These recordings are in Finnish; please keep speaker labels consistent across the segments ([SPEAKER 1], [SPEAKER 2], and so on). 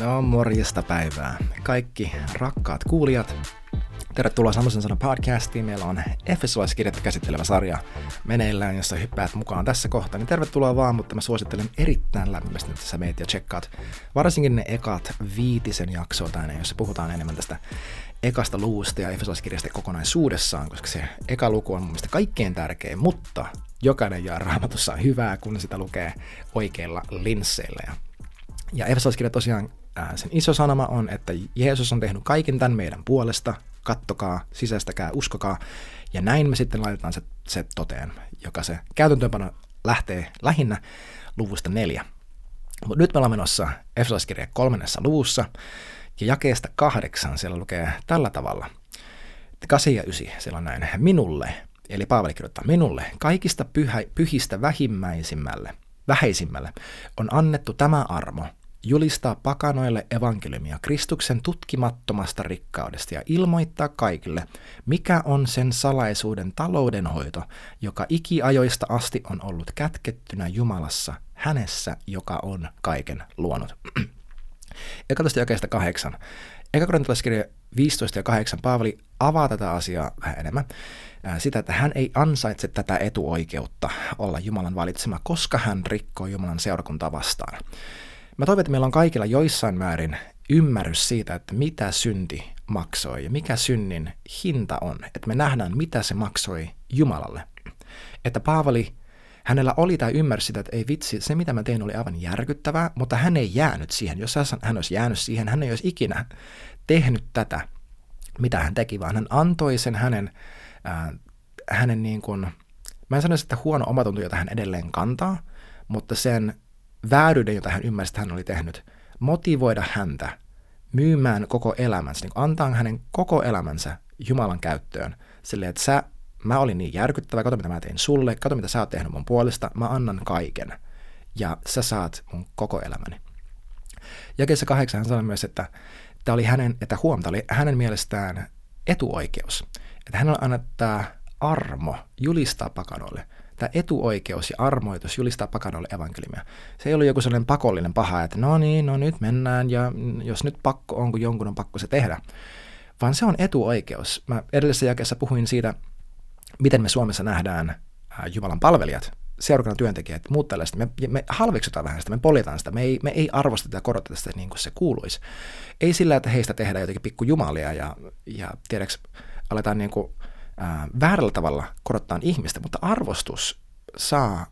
[SPEAKER 1] No morjesta päivää. Kaikki rakkaat kuulijat, tervetuloa Samosen sanan podcastiin. Meillä on Efesolaiskirjat käsittelevä sarja meneillään, jossa hyppäät mukaan tässä kohtaa. Niin tervetuloa vaan, mutta mä suosittelen erittäin lämpimästi, että sä meet ja tsekkaat varsinkin ne ekat viitisen jaksoa tänne, jossa puhutaan enemmän tästä ekasta luvusta ja Efesolaiskirjasta kokonaisuudessaan, koska se eka luku on mun mielestä kaikkein tärkein, mutta jokainen jää raamatussa hyvää, kun sitä lukee oikeilla linsseillä. Ja, ja Efesolaiskirja tosiaan sen iso sanoma on, että Jeesus on tehnyt kaiken tämän meidän puolesta, kattokaa, sisäistäkää, uskokaa, ja näin me sitten laitetaan se, se toteen, joka se käytäntöönpano lähtee lähinnä luvusta neljä. Mutta nyt me ollaan menossa Efesolaiskirja kolmannessa luvussa, ja jakeesta kahdeksan siellä lukee tällä tavalla. 8 ja 9, siellä on näin. Minulle, eli Paavali kirjoittaa, minulle, kaikista pyhä, pyhistä vähimmäisimmälle, vähäisimmälle on annettu tämä armo, julistaa pakanoille evankeliumia Kristuksen tutkimattomasta rikkaudesta ja ilmoittaa kaikille, mikä on sen salaisuuden taloudenhoito, joka ikiajoista asti on ollut kätkettynä Jumalassa, hänessä, joka on kaiken luonut. Eka tästä jakeesta kahdeksan. Eka korintalaiskirja 15 ja 8 Paavali avaa tätä asiaa vähän enemmän. Sitä, että hän ei ansaitse tätä etuoikeutta olla Jumalan valitsema, koska hän rikkoo Jumalan seurakuntaa vastaan. Mä toivon, että meillä on kaikilla joissain määrin ymmärrys siitä, että mitä synti maksoi ja mikä synnin hinta on. Että me nähdään, mitä se maksoi Jumalalle. Että Paavali, hänellä oli tämä ymmärrys sitä, että ei vitsi, se mitä mä tein oli aivan järkyttävää, mutta hän ei jäänyt siihen. Jos hän olisi jäänyt siihen, hän ei olisi ikinä tehnyt tätä, mitä hän teki, vaan hän antoi sen hänen, äh, hänen niin kuin, mä en sanoisi, että huono omatunto, jota hän edelleen kantaa, mutta sen vääryyden, jota hän ymmärsi, että hän oli tehnyt, motivoida häntä myymään koko elämänsä, niin antaa hänen koko elämänsä Jumalan käyttöön. Silleen, että sä, mä olin niin järkyttävä, kato mitä mä tein sulle, kato mitä sä oot tehnyt mun puolesta, mä annan kaiken. Ja sä saat mun koko elämäni. Jakeessa kahdeksan hän sanoi myös, että tämä oli hänen, että huomta oli hänen mielestään etuoikeus. Että hänellä annettaa armo julistaa pakanoille tämä etuoikeus ja armoitus julistaa pakanoille evankeliumia. Se ei ollut joku sellainen pakollinen paha, että no niin, no nyt mennään ja jos nyt pakko on, kun jonkun on pakko se tehdä. Vaan se on etuoikeus. Mä edellisessä jakeessa puhuin siitä, miten me Suomessa nähdään Jumalan palvelijat, seurakunnan työntekijät, muut tällaiset. Me, me halveksutaan vähän sitä, me poljetaan sitä, me ei, me ei arvosteta ja koroteta sitä niin kuin se kuuluisi. Ei sillä, että heistä tehdään jotenkin pikkujumalia ja, ja tiedäks, aletaan niin kuin ää, väärällä tavalla korottaa ihmistä, mutta arvostus saa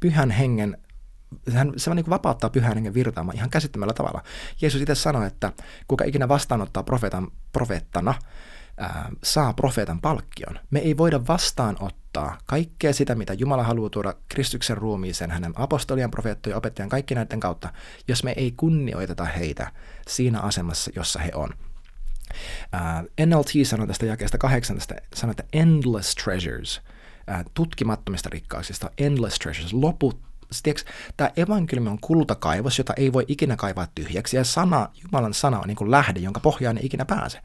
[SPEAKER 1] pyhän hengen sehän, se niin vapauttaa pyhän hengen virtaamaan ihan käsittämällä tavalla. Jeesus itse sanoi, että kuka ikinä vastaanottaa profeetan, profeettana, ää, saa profeetan palkkion. Me ei voida vastaanottaa kaikkea sitä, mitä Jumala haluaa tuoda Kristuksen ruumiiseen, hänen apostolien, profeettojen, opettajan, kaikki näiden kautta, jos me ei kunnioiteta heitä siinä asemassa, jossa he on. Uh, NLT sanoi tästä jakeesta 18, sanoi, että endless treasures, uh, tutkimattomista rikkauksista, endless treasures, loput Tiedätkö, tämä evankeliumi on kultakaivos, jota ei voi ikinä kaivaa tyhjäksi, ja sana, Jumalan sana on niin kuin lähde, jonka pohjaan ei ikinä pääse.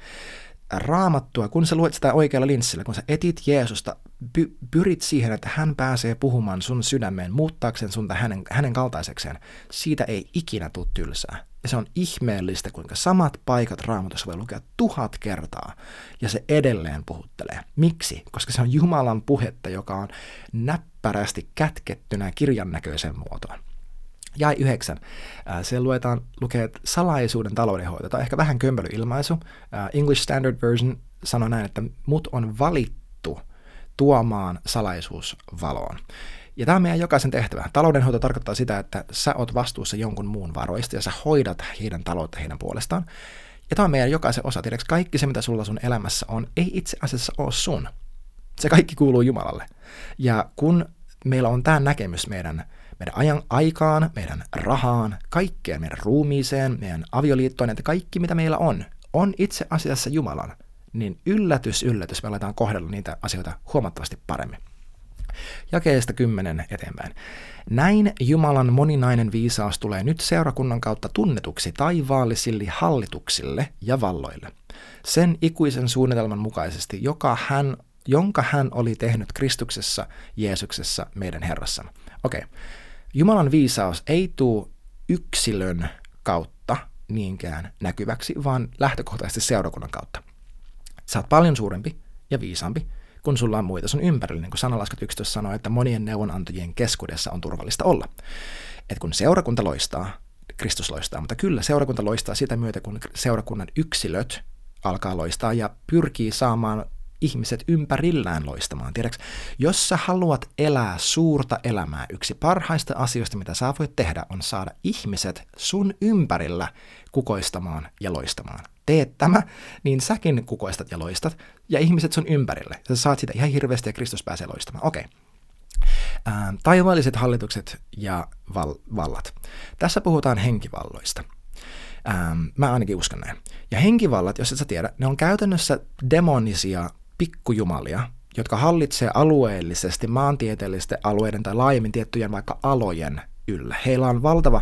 [SPEAKER 1] Raamattua, kun sä luet sitä oikealla linssillä, kun sä etit Jeesusta, py, pyrit siihen, että hän pääsee puhumaan sun sydämeen, muuttaakseen sunta hänen, hänen kaltaisekseen, siitä ei ikinä tule tylsää. Ja se on ihmeellistä, kuinka samat paikat raamatussa voi lukea tuhat kertaa, ja se edelleen puhuttelee. Miksi? Koska se on Jumalan puhetta, joka on näppärästi kätkettynä kirjan näköiseen muotoon. Jäi yhdeksän. Se luetaan, lukee salaisuuden taloudenhoito. Tämä on ehkä vähän kömpelyilmaisu. English Standard Version sanoo näin, että mut on valittu tuomaan salaisuus valoon. Ja tämä on meidän jokaisen tehtävä. Taloudenhoito tarkoittaa sitä, että sä oot vastuussa jonkun muun varoista ja sä hoidat heidän taloutta heidän puolestaan. Ja tämä on meidän jokaisen osa. Tiedätkö, kaikki se, mitä sulla sun elämässä on, ei itse asiassa ole sun. Se kaikki kuuluu Jumalalle. Ja kun meillä on tämä näkemys meidän, meidän ajan aikaan, meidän rahaan, kaikkeen meidän ruumiiseen, meidän avioliittoon, että kaikki mitä meillä on, on itse asiassa Jumalan, niin yllätys, yllätys, me aletaan kohdella niitä asioita huomattavasti paremmin. Jakeesta 10 eteenpäin. Näin Jumalan moninainen viisaus tulee nyt seurakunnan kautta tunnetuksi taivaallisille hallituksille ja valloille. Sen ikuisen suunnitelman mukaisesti, joka hän, jonka hän oli tehnyt Kristuksessa, Jeesuksessa, meidän Herrassa. Okei. Okay. Jumalan viisaus ei tule yksilön kautta, niinkään näkyväksi, vaan lähtökohtaisesti seurakunnan kautta. Oot paljon suurempi ja viisaampi, kun sulla on muita sun ympärillä, niin kuin sanalaskat 11 sanoo, että monien neuvonantajien keskuudessa on turvallista olla. Et kun seurakunta loistaa, Kristus loistaa, mutta kyllä seurakunta loistaa sitä myötä, kun seurakunnan yksilöt alkaa loistaa ja pyrkii saamaan ihmiset ympärillään loistamaan. Tiedätkö, jos sä haluat elää suurta elämää, yksi parhaista asioista, mitä sä voit tehdä, on saada ihmiset sun ympärillä kukoistamaan ja loistamaan. Teet tämä, niin säkin kukoistat ja loistat, ja ihmiset sun ympärille. Sä saat sitä ihan hirveästi ja Kristus pääsee loistamaan. Okei. Okay. Ähm, taivaalliset hallitukset ja val- vallat. Tässä puhutaan henkivalloista. Ähm, mä ainakin uskon näin. Ja henkivallat, jos et sä tiedä, ne on käytännössä demonisia pikkujumalia, jotka hallitsee alueellisesti maantieteellisten alueiden tai laajemmin tiettyjen vaikka alojen yllä. Heillä on valtava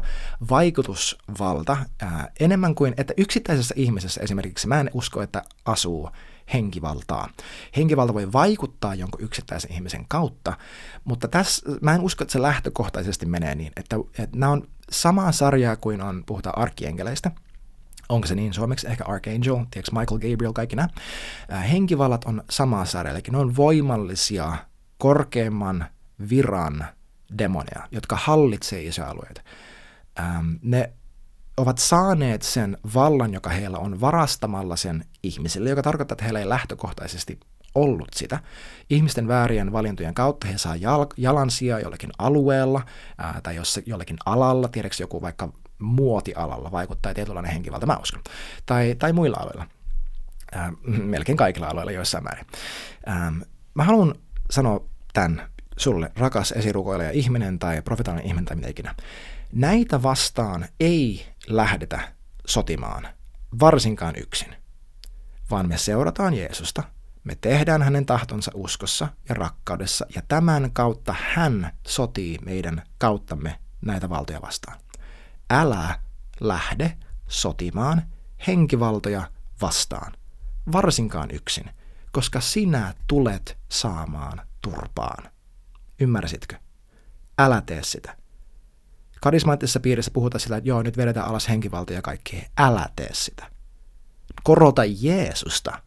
[SPEAKER 1] vaikutusvalta, ää, enemmän kuin, että yksittäisessä ihmisessä esimerkiksi mä en usko, että asuu henkivaltaa. Henkivalta voi vaikuttaa jonkun yksittäisen ihmisen kautta, mutta tässä mä en usko, että se lähtökohtaisesti menee niin, että, että nämä on samaa sarjaa kuin on, puhutaan arkkienkeleistä, onko se niin suomeksi, ehkä Archangel, tiedätkö Michael Gabriel, kaikki nämä. Henkivallat on samaa sarjaa, eli ne on voimallisia, korkeimman viran demonia, jotka hallitsee isoja alueita. ne ovat saaneet sen vallan, joka heillä on varastamalla sen ihmisille, joka tarkoittaa, että heillä ei lähtökohtaisesti ollut sitä. Ihmisten väärien valintojen kautta he saa jal- jalansia jollakin alueella ää, tai jos jollakin alalla, tiedätkö joku vaikka muotialalla vaikuttaa tietynlainen henkivalta, mä uskon, tai, tai muilla aloilla. Ää, melkein kaikilla aloilla joissain määrin. Ää, mä haluan sanoa tämän sulle, rakas esirukoilija ihminen tai profetaalinen ihminen tai mitä ikinä. Näitä vastaan ei lähdetä sotimaan, varsinkaan yksin, vaan me seurataan Jeesusta, me tehdään hänen tahtonsa uskossa ja rakkaudessa, ja tämän kautta hän sotii meidän kauttamme näitä valtoja vastaan. Älä lähde sotimaan henkivaltoja vastaan, varsinkaan yksin, koska sinä tulet saamaan turpaan. Ymmärsitkö? Älä tee sitä. Karismaattisessa piirissä puhutaan sillä, että joo, nyt vedetään alas henkivalta ja kaikki. Älä tee sitä. Korota Jeesusta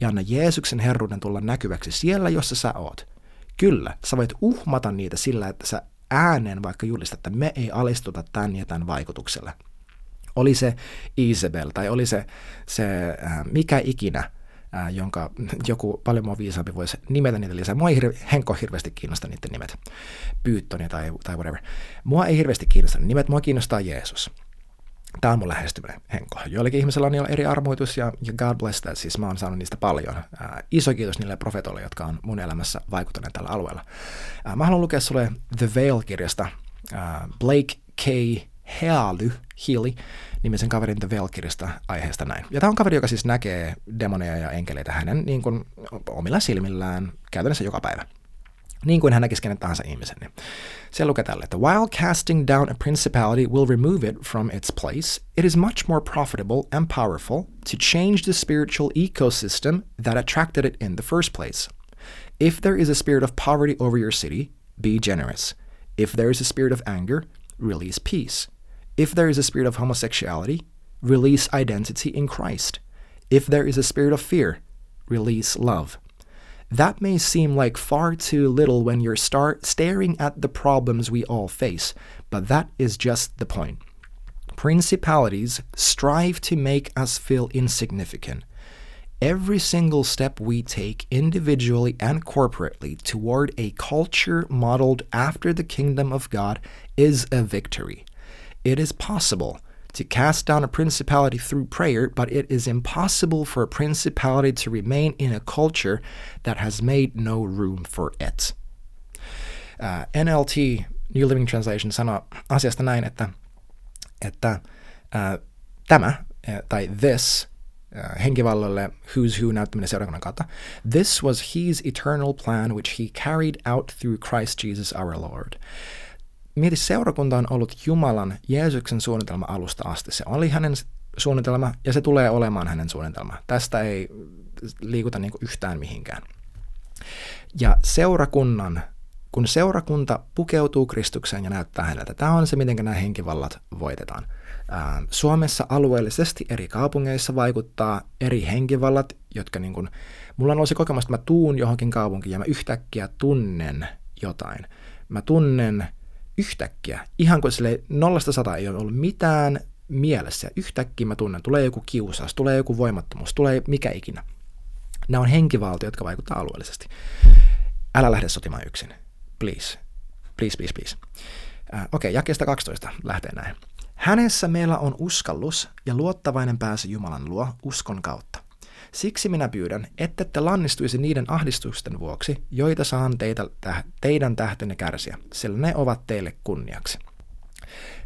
[SPEAKER 1] ja anna Jeesuksen herruuden tulla näkyväksi siellä, jossa sä oot. Kyllä, sä voit uhmata niitä sillä, että sä ääneen vaikka julistat, että me ei alistuta tämän ja tämän vaikutukselle. Oli se Isabel tai oli se, se äh, mikä ikinä, ää, jonka joku paljon mua viisaampi voisi nimetä niitä lisää. Mua ei hirve, Henko hirveästi kiinnosta niiden nimet, Pyyttonia tai, tai whatever. Mua ei hirveästi kiinnosta nimet, mua kiinnostaa Jeesus. Tämä on mun lähestyminen, Henko. Joillekin ihmisillä on eri armoitus ja, ja God bless that, siis mä oon saanut niistä paljon. Ää, iso kiitos niille profetoille, jotka on mun elämässä vaikuttaneet tällä alueella. Ää, mä haluan lukea sulle The Veil-kirjasta ää, Blake K. Healy, Healy nimisen kaverin The Veil-kirjasta aiheesta näin. Ja tämä on kaveri, joka siis näkee demoneja ja enkeleitä hänen niin kuin, omilla silmillään käytännössä joka päivä. Niin kuin hän näkisi kenen tahansa ihmisen. Niin. Se lukee tälle, että while casting down a principality will remove it from its place, it is much more profitable and powerful to change the spiritual ecosystem that attracted it in the first place. If there is a spirit of poverty over your city, be generous. If there is a spirit of anger, release peace. If there is a spirit of homosexuality, release identity in Christ. If there is a spirit of fear, release love. That may seem like far too little when you're start staring at the problems we all face, but that is just the point. Principalities strive to make us feel insignificant. Every single step we take individually and corporately toward a culture modeled after the kingdom of God is a victory. It is possible to cast down a principality through prayer, but it is impossible for a principality to remain in a culture that has made no room for it. Uh, NLT, New Living Translation, sanoo asiasta näin, että, että uh, tämä, uh, tai this, uh, henkivallalle Who's Who näyttäminen seurakunnan kautta, this was his eternal plan which he carried out through Christ Jesus our Lord. Mieti, seurakunta on ollut Jumalan, Jeesuksen suunnitelma alusta asti. Se oli hänen suunnitelma ja se tulee olemaan hänen suunnitelma. Tästä ei liikuta niin yhtään mihinkään. Ja seurakunnan kun seurakunta pukeutuu Kristukseen ja näyttää häneltä. Tämä on se, miten nämä henkivallat voitetaan. Suomessa alueellisesti eri kaupungeissa vaikuttaa eri henkivallat, jotka niin kuin, mulla nousi kokemus, että mä tuun johonkin kaupunkiin ja mä yhtäkkiä tunnen jotain. Mä tunnen yhtäkkiä, ihan kuin sille nollasta sata ei ole ollut mitään mielessä. Yhtäkkiä mä tunnen, tulee joku kiusaus, tulee joku voimattomuus, tulee mikä ikinä. Nämä on henkivaltio, jotka vaikuttaa alueellisesti. Älä lähde sotimaan yksin. Please. Please, please, please. Äh, Okei, okay, jakeesta 12 lähtee näin. Hänessä meillä on uskallus ja luottavainen pääsy Jumalan luo uskon kautta. Siksi minä pyydän, ette te lannistuisi niiden ahdistusten vuoksi, joita saan teitä, täh, teidän tähtenne kärsiä, sillä ne ovat teille kunniaksi.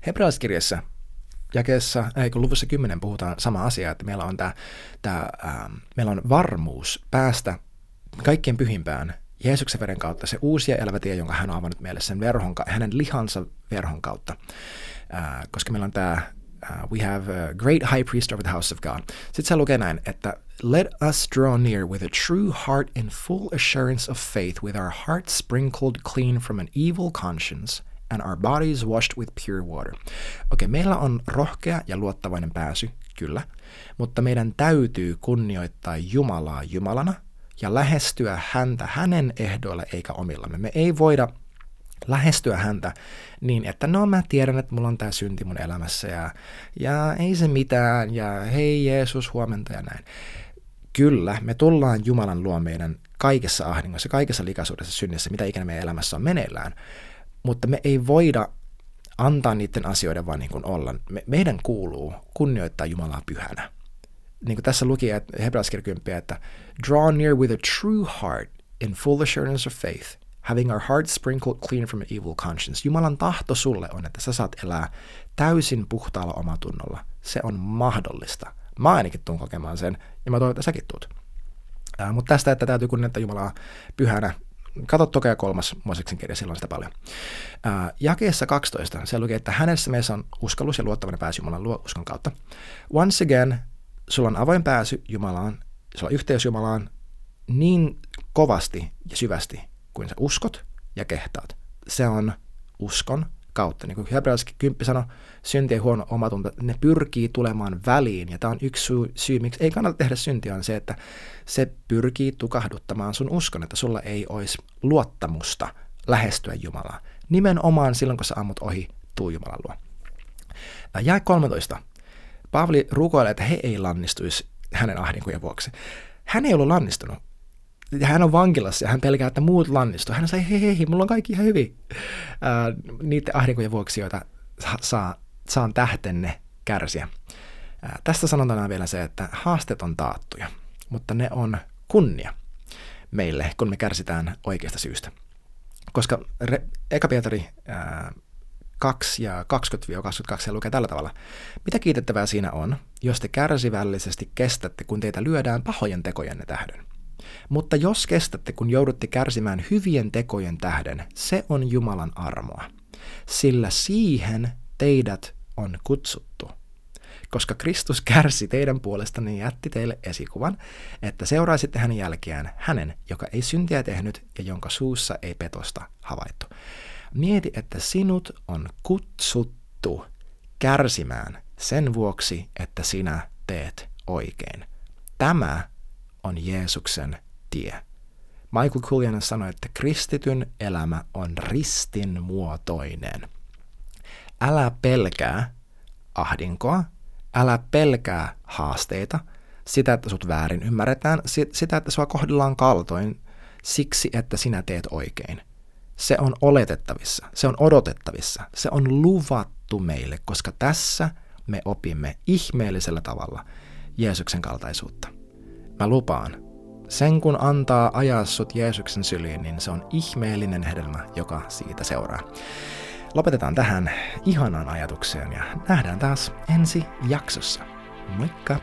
[SPEAKER 1] Hebraiskirjassa jakeessa, ei kun luvussa 10 puhutaan sama asia, että meillä on, tää, tää, ää, meillä on varmuus päästä kaikkien pyhimpään Jeesuksen veren kautta, se uusi ja elävä tie, jonka hän on avannut meille sen verhon, hänen lihansa verhon kautta. Uh, koska meillä on tämä uh, we have a great high priest over the house of God. Sitten lukee näin, että let us draw near with a true heart in full assurance of faith, with our hearts sprinkled clean from an evil conscience and our bodies washed with pure water. Okei, okay, meillä on rohkea ja luottavainen pääsy, kyllä, mutta meidän täytyy kunnioittaa Jumalaa Jumalana ja lähestyä häntä hänen ehdoilla eikä omillamme. Me ei voida lähestyä häntä niin, että no mä tiedän, että mulla on tämä synti mun elämässä ja, ja ei se mitään ja hei Jeesus huomenta ja näin. Kyllä, me tullaan Jumalan luo meidän kaikessa ahdingossa, kaikessa likaisuudessa, synnissä, mitä ikinä meidän elämässä on meneillään, mutta me ei voida antaa niiden asioiden vaan niin kuin olla. Me, meidän kuuluu kunnioittaa Jumalaa pyhänä. Niin kuin tässä luki hebreaskirja että draw near with a true heart in full assurance of faith – having our hearts sprinkled clean from an evil conscience. Jumalan tahto sulle on, että sä saat elää täysin puhtaalla omatunnolla. Se on mahdollista. Mä ainakin tuun kokemaan sen, ja mä toivon, että säkin tuut. Äh, mutta tästä, että täytyy kunnioittaa Jumalaa pyhänä, Kato toka ja kolmas Mooseksen kirja, silloin sitä paljon. Äh, jakeessa 12 se lukee, että hänessä meissä on uskallus ja luottavainen pääsy Jumalan luo uskon kautta. Once again, sulla on avoin pääsy Jumalaan, sulla on yhteys Jumalaan niin kovasti ja syvästi, kuin sä uskot ja kehtaat. Se on uskon kautta. Niin kuin hebrealaiski kymppi sanoi, synti ja huono omatunto, ne pyrkii tulemaan väliin. Ja tämä on yksi syy, syy, miksi ei kannata tehdä syntiä, on se, että se pyrkii tukahduttamaan sun uskon, että sulla ei olisi luottamusta lähestyä Jumalaa. Nimenomaan silloin, kun sä ammut ohi, tuu Jumalan luo. Jää 13. Paavali rukoilee, että he ei lannistuisi hänen ahdinkojen vuoksi. Hän ei ollut lannistunut hän on vankilassa ja hän pelkää, että muut lannistuu. Hän sai, hei, hei, hei, mulla on kaikki ihan hyvin. Ää, niiden ahdinkojen vuoksi, joita saa, saan tähtenne kärsiä. Ää, tästä sanotaan vielä se, että haasteet on taattuja, mutta ne on kunnia meille, kun me kärsitään oikeasta syystä. Koska re, Eka Pietari ää, 2 ja 20-22 lukee tällä tavalla. Mitä kiitettävää siinä on, jos te kärsivällisesti kestätte, kun teitä lyödään pahojen tekojenne tähden? Mutta jos kestätte, kun joudutte kärsimään hyvien tekojen tähden, se on Jumalan armoa. Sillä siihen teidät on kutsuttu. Koska Kristus kärsi teidän puolestanne niin jätti teille esikuvan, että seuraisitte hänen jälkeään hänen, joka ei syntiä tehnyt ja jonka suussa ei petosta havaittu. Mieti, että sinut on kutsuttu kärsimään sen vuoksi, että sinä teet oikein. Tämä on Jeesuksen tie. Michael Kuljanen sanoi, että kristityn elämä on ristinmuotoinen. Älä pelkää ahdinkoa, älä pelkää haasteita, sitä, että sut väärin ymmärretään, sitä, että sua kohdellaan kaltoin siksi, että sinä teet oikein. Se on oletettavissa, se on odotettavissa, se on luvattu meille, koska tässä me opimme ihmeellisellä tavalla Jeesuksen kaltaisuutta. Mä lupaan, sen kun antaa ajaa sut Jeesuksen syliin, niin se on ihmeellinen hedelmä, joka siitä seuraa. Lopetetaan tähän ihanaan ajatukseen ja nähdään taas ensi jaksossa. Moikka!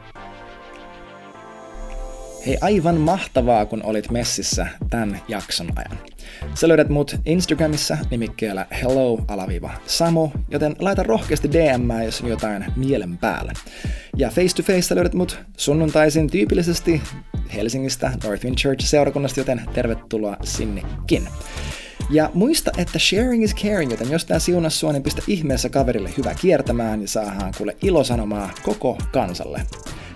[SPEAKER 1] Hei, aivan mahtavaa, kun olit messissä tämän jakson ajan. Sä löydät mut Instagramissa nimikkeellä hello-samo, joten laita rohkeasti DM, jos on jotain mielen päällä. Ja face to face löydät mut sunnuntaisin tyypillisesti Helsingistä Northwind Church seurakunnasta, joten tervetuloa sinnekin. Ja muista, että sharing is caring, joten jos tää siunas sua, niin pistä ihmeessä kaverille hyvä kiertämään ja saadaan kuule ilosanomaa koko kansalle.